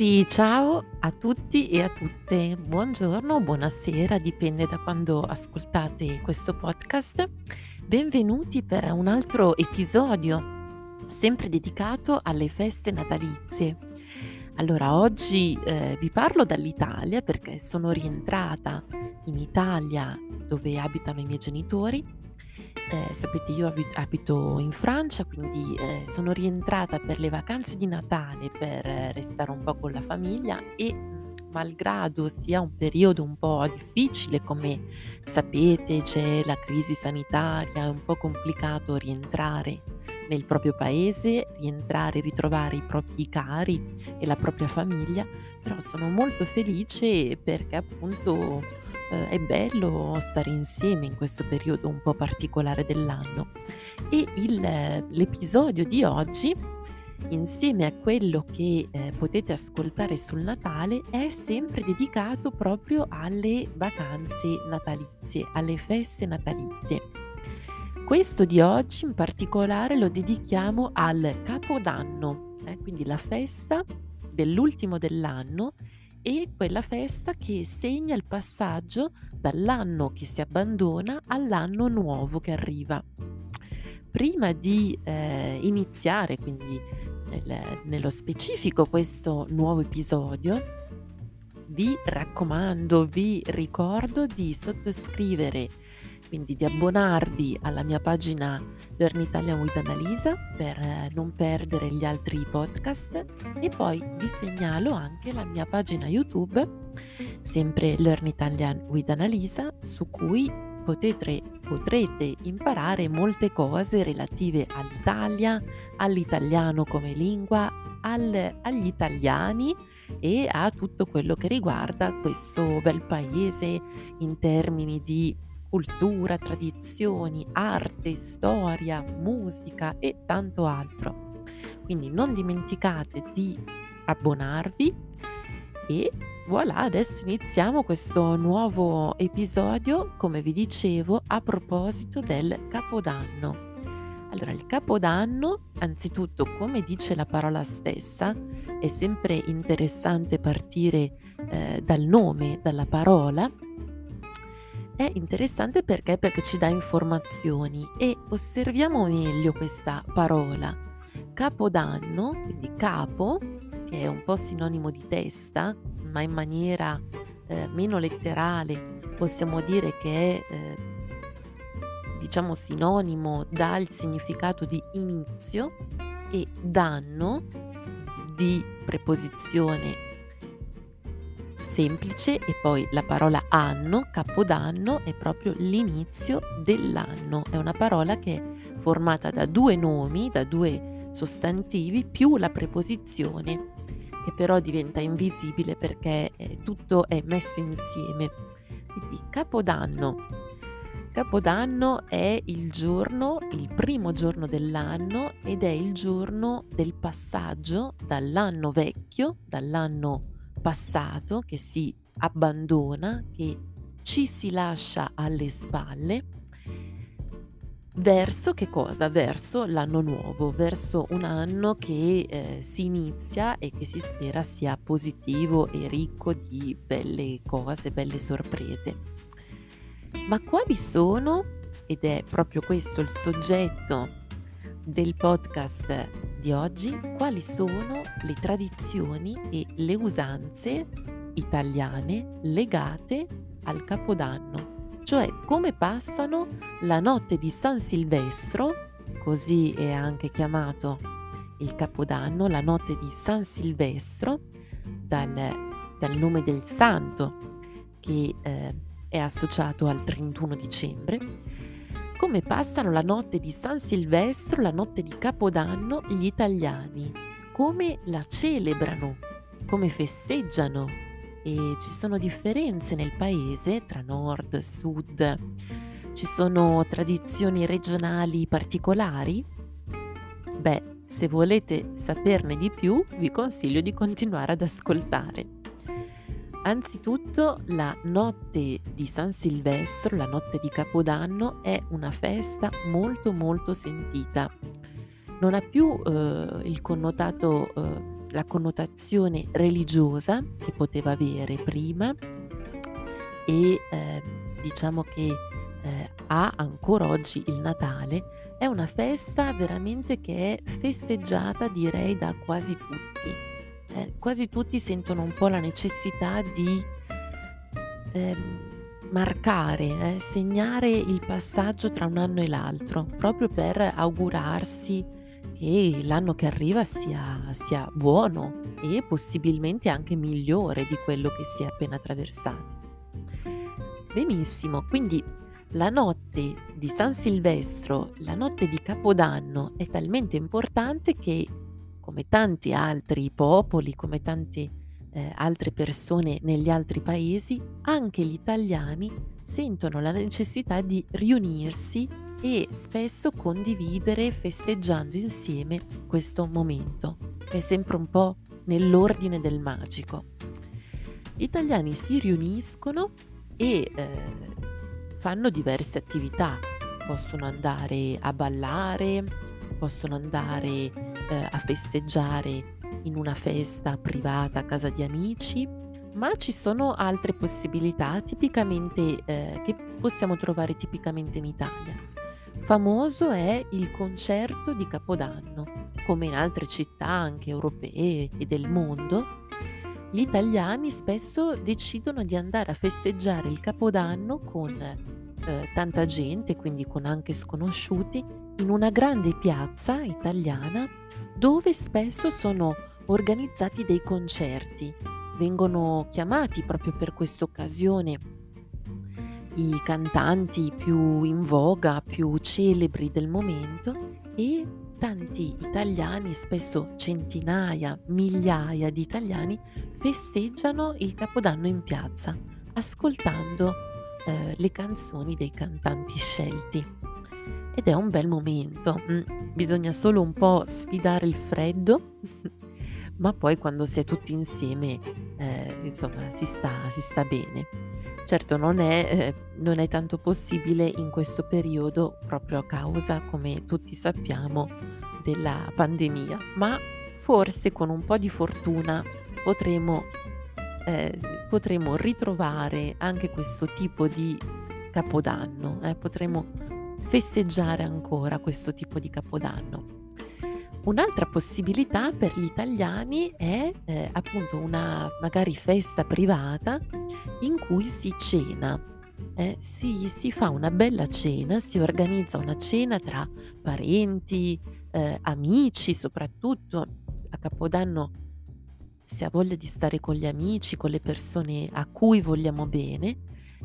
tutti, ciao a tutti e a tutte. Buongiorno, buonasera, dipende da quando ascoltate questo podcast. Benvenuti per un altro episodio, sempre dedicato alle feste natalizie. Allora, oggi eh, vi parlo dall'Italia perché sono rientrata in Italia dove abitano i miei genitori eh, sapete, io abito in Francia, quindi eh, sono rientrata per le vacanze di Natale per eh, restare un po' con la famiglia e malgrado sia un periodo un po' difficile, come sapete, c'è la crisi sanitaria, è un po' complicato rientrare nel proprio paese, rientrare, ritrovare i propri cari e la propria famiglia, però sono molto felice perché appunto eh, è bello stare insieme in questo periodo un po' particolare dell'anno. E il, l'episodio di oggi, insieme a quello che eh, potete ascoltare sul Natale, è sempre dedicato proprio alle vacanze natalizie, alle feste natalizie. Questo di oggi in particolare lo dedichiamo al Capodanno, eh, quindi la festa dell'ultimo dell'anno e quella festa che segna il passaggio dall'anno che si abbandona all'anno nuovo che arriva. Prima di eh, iniziare quindi nel, nello specifico questo nuovo episodio, vi raccomando, vi ricordo di sottoscrivere quindi di abbonarvi alla mia pagina Learn Italian with Annalisa per eh, non perdere gli altri podcast. E poi vi segnalo anche la mia pagina YouTube, sempre Learn Italian with Annalisa, su cui potete, potrete imparare molte cose relative all'Italia, all'italiano come lingua, al, agli italiani e a tutto quello che riguarda questo bel paese in termini di cultura, tradizioni, arte, storia, musica e tanto altro. Quindi non dimenticate di abbonarvi e voilà, adesso iniziamo questo nuovo episodio, come vi dicevo, a proposito del Capodanno. Allora, il Capodanno, anzitutto, come dice la parola stessa, è sempre interessante partire eh, dal nome, dalla parola, è interessante perché? Perché ci dà informazioni e osserviamo meglio questa parola. Capodanno, quindi capo, che è un po' sinonimo di testa, ma in maniera eh, meno letterale possiamo dire che è eh, diciamo sinonimo dal significato di inizio e danno di preposizione semplice e poi la parola anno, capodanno, è proprio l'inizio dell'anno. È una parola che è formata da due nomi, da due sostantivi, più la preposizione, che però diventa invisibile perché eh, tutto è messo insieme. Quindi capodanno. Capodanno è il giorno, il primo giorno dell'anno ed è il giorno del passaggio dall'anno vecchio, dall'anno passato che si abbandona, che ci si lascia alle spalle, verso che cosa? Verso l'anno nuovo, verso un anno che eh, si inizia e che si spera sia positivo e ricco di belle cose, belle sorprese. Ma quali sono, ed è proprio questo il soggetto del podcast di oggi quali sono le tradizioni e le usanze italiane legate al Capodanno, cioè come passano la notte di San Silvestro, così è anche chiamato il Capodanno, la notte di San Silvestro, dal, dal nome del santo che eh, è associato al 31 dicembre come passano la notte di San Silvestro, la notte di Capodanno gli italiani, come la celebrano, come festeggiano e ci sono differenze nel paese tra nord e sud, ci sono tradizioni regionali particolari? Beh, se volete saperne di più vi consiglio di continuare ad ascoltare. Anzitutto la notte di San Silvestro, la notte di Capodanno, è una festa molto molto sentita. Non ha più eh, connotato eh, la connotazione religiosa che poteva avere prima e eh, diciamo che eh, ha ancora oggi il Natale, è una festa veramente che è festeggiata direi da quasi tutti. Eh, quasi tutti sentono un po' la necessità di ehm, marcare, eh, segnare il passaggio tra un anno e l'altro, proprio per augurarsi che l'anno che arriva sia, sia buono e possibilmente anche migliore di quello che si è appena attraversato. Benissimo, quindi la notte di San Silvestro, la notte di Capodanno è talmente importante che, come tanti altri popoli, come tante eh, altre persone negli altri paesi, anche gli italiani sentono la necessità di riunirsi e spesso condividere festeggiando insieme questo momento. È sempre un po' nell'ordine del magico. Gli italiani si riuniscono e eh, fanno diverse attività. Possono andare a ballare, possono andare eh, a festeggiare in una festa privata a casa di amici, ma ci sono altre possibilità tipicamente eh, che possiamo trovare tipicamente in Italia. Famoso è il concerto di Capodanno, come in altre città anche europee e del mondo. Gli italiani spesso decidono di andare a festeggiare il Capodanno con eh, tanta gente, quindi con anche sconosciuti, in una grande piazza italiana dove spesso sono organizzati dei concerti. Vengono chiamati proprio per questa occasione i cantanti più in voga, più celebri del momento e tanti italiani, spesso centinaia, migliaia di italiani, festeggiano il Capodanno in piazza, ascoltando eh, le canzoni dei cantanti scelti. Ed è un bel momento, mm, bisogna solo un po' sfidare il freddo, ma poi quando si è tutti insieme, eh, insomma, si sta, si sta bene. Certo non è, eh, non è tanto possibile in questo periodo proprio a causa, come tutti sappiamo, della pandemia, ma forse con un po' di fortuna potremo eh, potremo ritrovare anche questo tipo di capodanno, eh, potremo festeggiare ancora questo tipo di capodanno. Un'altra possibilità per gli italiani è eh, appunto una magari festa privata in cui si cena. Eh, si, si, fa una bella cena, si organizza una cena tra parenti, eh, amici, soprattutto a Capodanno si ha voglia di stare con gli amici, con le persone a cui vogliamo bene,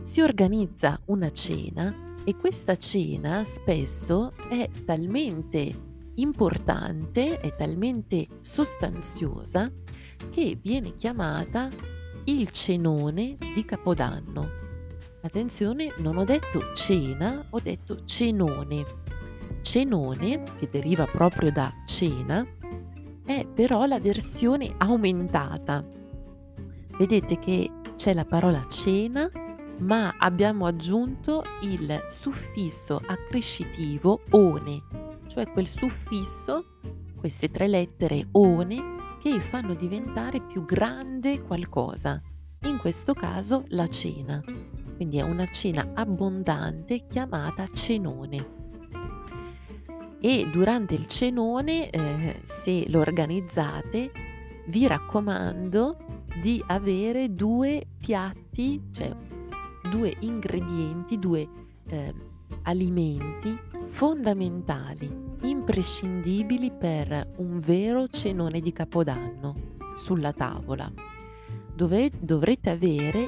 si organizza una cena e questa cena spesso è talmente importante, è talmente sostanziosa che viene chiamata il cenone di Capodanno. Attenzione, non ho detto cena, ho detto cenone. Cenone, che deriva proprio da cena, è però la versione aumentata. Vedete che c'è la parola cena, ma abbiamo aggiunto il suffisso accrescitivo one, cioè quel suffisso, queste tre lettere one, che fanno diventare più grande qualcosa. In questo caso la cena. Quindi è una cena abbondante chiamata cenone e durante il cenone, eh, se lo organizzate, vi raccomando di avere due piatti, cioè due ingredienti, due eh, alimenti fondamentali, imprescindibili per un vero cenone di Capodanno sulla tavola. Dove dovrete avere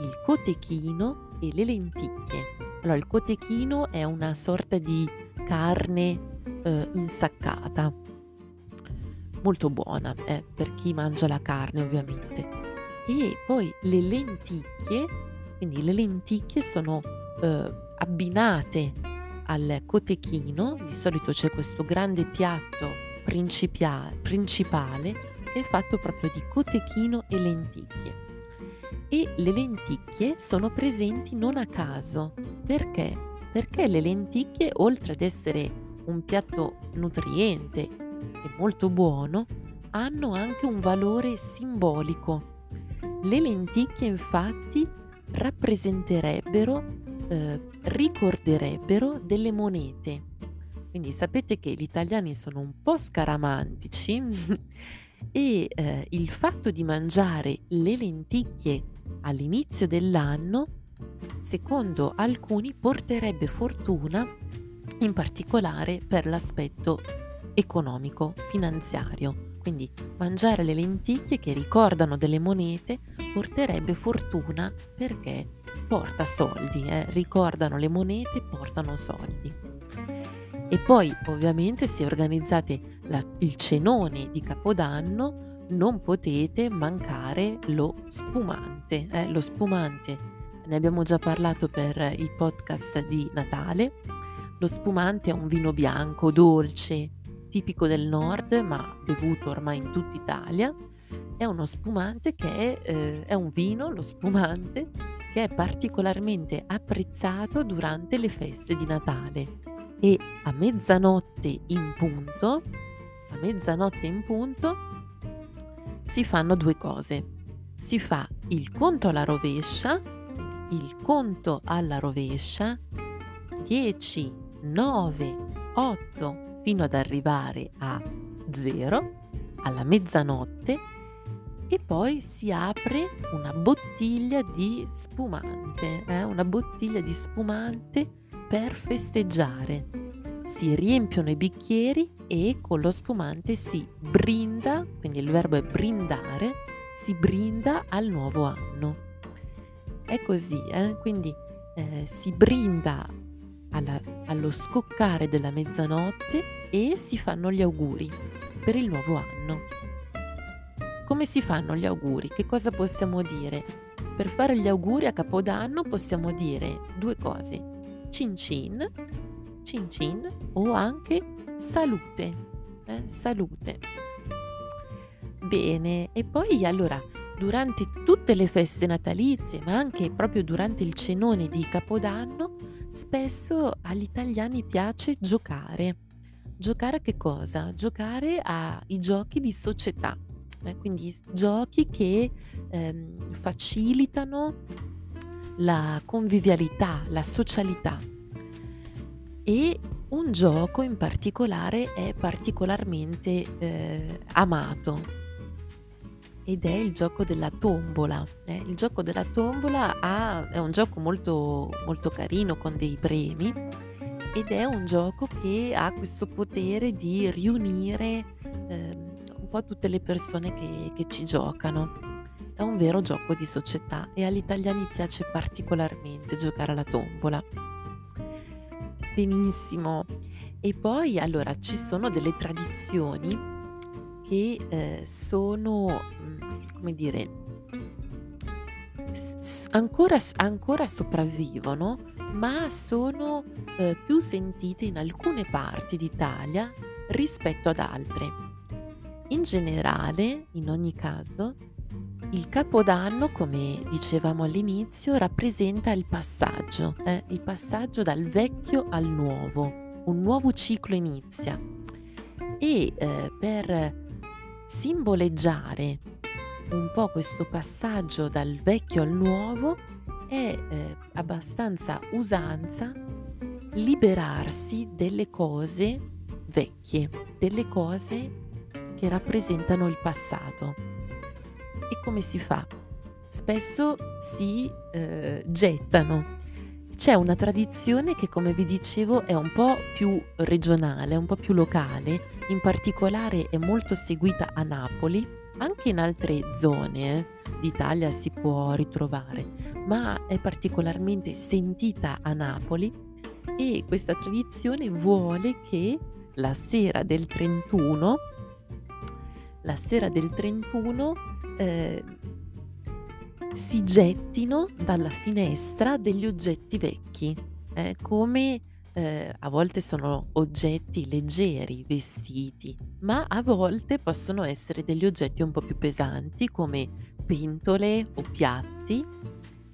il cotechino e le lenticchie. Allora, il cotechino è una sorta di carne eh, insaccata, molto buona eh, per chi mangia la carne ovviamente. E poi le lenticchie, quindi le lenticchie sono eh, abbinate al cotechino, di solito c'è questo grande piatto principale che è fatto proprio di cotechino e lenticchie. E le lenticchie sono presenti non a caso, perché? Perché le lenticchie, oltre ad essere un piatto nutriente e molto buono, hanno anche un valore simbolico. Le lenticchie infatti rappresenterebbero, eh, ricorderebbero delle monete. Quindi sapete che gli italiani sono un po' scaramantici e eh, il fatto di mangiare le lenticchie all'inizio dell'anno, secondo alcuni, porterebbe fortuna, in particolare per l'aspetto economico, finanziario. Quindi mangiare le lenticchie che ricordano delle monete porterebbe fortuna perché porta soldi, eh? ricordano le monete, portano soldi. E poi ovviamente se organizzate la, il cenone di Capodanno non potete mancare lo spumante. Eh? Lo spumante, ne abbiamo già parlato per i podcast di Natale, lo spumante è un vino bianco dolce, tipico del nord ma bevuto ormai in tutta Italia. È uno spumante che è, eh, è un vino, lo spumante, che è particolarmente apprezzato durante le feste di Natale e a mezzanotte in punto, a mezzanotte in punto, si fanno due cose. Si fa il conto alla rovescia, il conto alla rovescia, 10, 9, 8, fino ad arrivare a zero alla mezzanotte e poi si apre una bottiglia di spumante, eh? una bottiglia di spumante per festeggiare. Si riempiono i bicchieri e con lo spumante si brinda, quindi il verbo è brindare, si brinda al nuovo anno. È così, eh? quindi eh, si brinda alla, allo scoccare della mezzanotte e si fanno gli auguri per il nuovo anno. Come si fanno gli auguri? Che cosa possiamo dire? Per fare gli auguri a Capodanno possiamo dire due cose. Cin cin, cin cin o anche salute. Eh? Salute. Bene, e poi allora durante tutte le feste natalizie, ma anche proprio durante il cenone di Capodanno, Spesso agli italiani piace giocare. Giocare a che cosa? Giocare ai giochi di società, eh, quindi giochi che ehm, facilitano la convivialità, la socialità. E un gioco in particolare è particolarmente eh, amato ed è il gioco della tombola. Eh, il gioco della tombola ha, è un gioco molto, molto carino con dei premi ed è un gioco che ha questo potere di riunire eh, un po' tutte le persone che, che ci giocano. È un vero gioco di società e agli italiani piace particolarmente giocare alla tombola. Benissimo. E poi allora ci sono delle tradizioni che eh, sono, mhmm, come dire, s- ancora, ancora sopravvivono, ma sono eh, più sentite in alcune parti d'Italia rispetto ad altre. In generale, in ogni caso, il capodanno, come dicevamo all'inizio, rappresenta il passaggio, eh, il passaggio dal vecchio al nuovo, un nuovo ciclo inizia. E eh, per simboleggiare un po' questo passaggio dal vecchio al nuovo è eh, abbastanza usanza liberarsi delle cose vecchie, delle cose che rappresentano il passato. E come si fa? Spesso si eh, gettano. C'è una tradizione che, come vi dicevo, è un po' più regionale, un po' più locale, in particolare è molto seguita a Napoli, anche in altre zone eh, d'Italia si può ritrovare, ma è particolarmente sentita a Napoli e questa tradizione vuole che la sera del 31, la sera del 31 eh, si gettino dalla finestra degli oggetti vecchi, eh, come eh, a volte sono oggetti leggeri, vestiti, ma a volte possono essere degli oggetti un po' più pesanti come pentole o piatti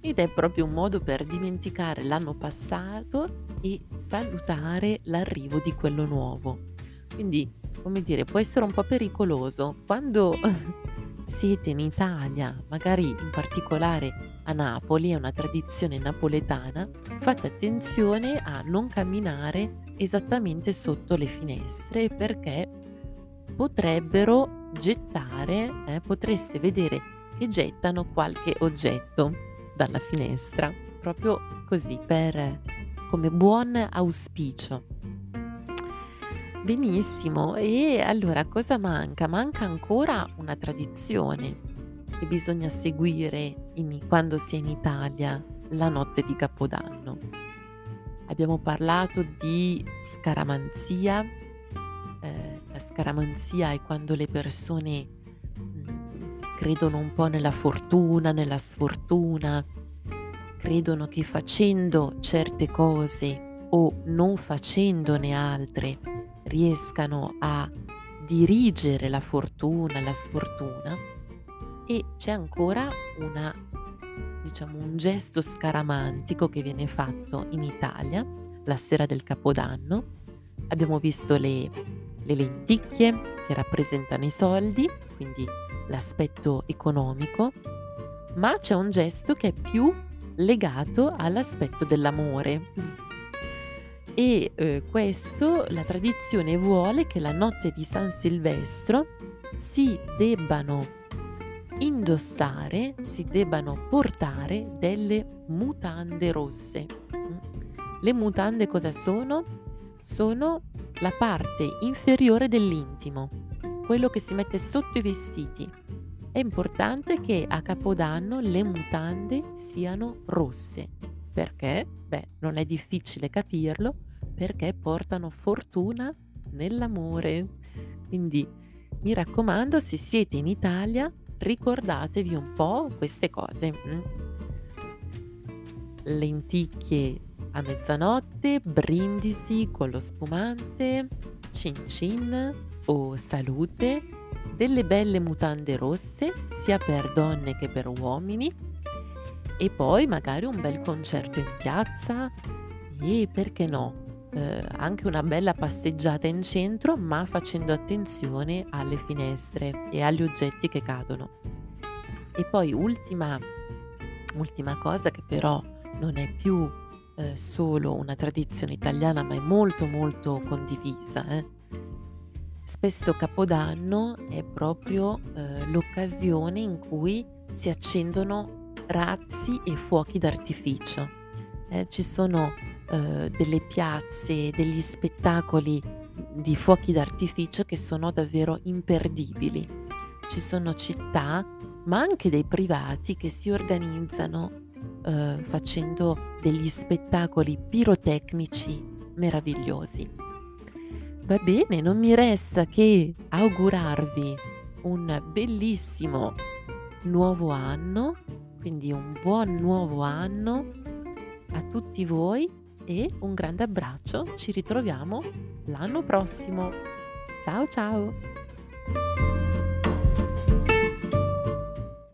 ed è proprio un modo per dimenticare l'anno passato e salutare l'arrivo di quello nuovo. Quindi come dire, può essere un po' pericoloso. Quando siete in Italia, magari in particolare a Napoli, è una tradizione napoletana, fate attenzione a non camminare esattamente sotto le finestre perché potrebbero gettare, eh, potreste vedere che gettano qualche oggetto dalla finestra, proprio così per come buon auspicio. Benissimo, e allora cosa manca? Manca ancora una tradizione che bisogna seguire in, quando si è in Italia, la notte di Capodanno. Abbiamo parlato di scaramanzia, eh, la scaramanzia è quando le persone mm, credono un po' nella fortuna, nella sfortuna, credono che facendo certe cose o non facendone altre riescano a dirigere la fortuna, la sfortuna e c'è ancora una, diciamo, un gesto scaramantico che viene fatto in Italia la sera del Capodanno. Abbiamo visto le, le lenticchie che rappresentano i soldi, quindi l'aspetto economico, ma c'è un gesto che è più legato all'aspetto dell'amore e eh, questo la tradizione vuole che la notte di San Silvestro si debbano indossare, si debbano portare delle mutande rosse. Mm. Le mutande cosa sono? Sono la parte inferiore dell'intimo, quello che si mette sotto i vestiti. È importante che a Capodanno le mutande siano rosse. Perché? Beh, non è difficile capirlo, perché portano fortuna nell'amore. Quindi mi raccomando, se siete in Italia, ricordatevi un po' queste cose. Mm? Lenticchie a mezzanotte, brindisi con lo spumante, cin cin o salute, delle belle mutande rosse sia per donne che per uomini e poi magari un bel concerto in piazza e perché no, eh, anche una bella passeggiata in centro ma facendo attenzione alle finestre e agli oggetti che cadono. E poi ultima, ultima cosa che però non è più eh, solo una tradizione italiana ma è molto molto condivisa. Eh. Spesso Capodanno è proprio eh, l'occasione in cui si accendono razzi e fuochi d'artificio. Eh, ci sono eh, delle piazze, degli spettacoli di fuochi d'artificio che sono davvero imperdibili. Ci sono città, ma anche dei privati che si organizzano eh, facendo degli spettacoli pirotecnici meravigliosi. Va bene, non mi resta che augurarvi un bellissimo nuovo anno quindi un buon nuovo anno a tutti voi e un grande abbraccio. Ci ritroviamo l'anno prossimo. Ciao ciao!